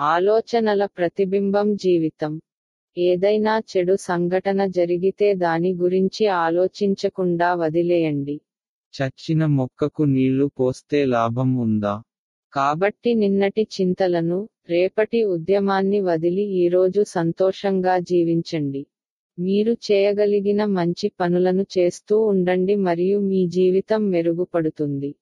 ఆలోచనల ప్రతిబింబం జీవితం. ఏదైనా చెడు సంఘటన జరిగితే దాని గురించి ఆలోచించకుండా వదిలేయండి. చచ్చిన మొక్కకు నీళ్ళు పోస్తే లాభం ఉందా? కాబట్టి నిన్నటి చింతలను రేపటి ఉద్యమాన్ని వదిలి ఈరోజు సంతోషంగా జీవించండి. మీరు చేయగలిగిన మంచి పనులను చేస్తూ ఉండండి మరియు మీ జీవితం మెరుగుపడుతుంది.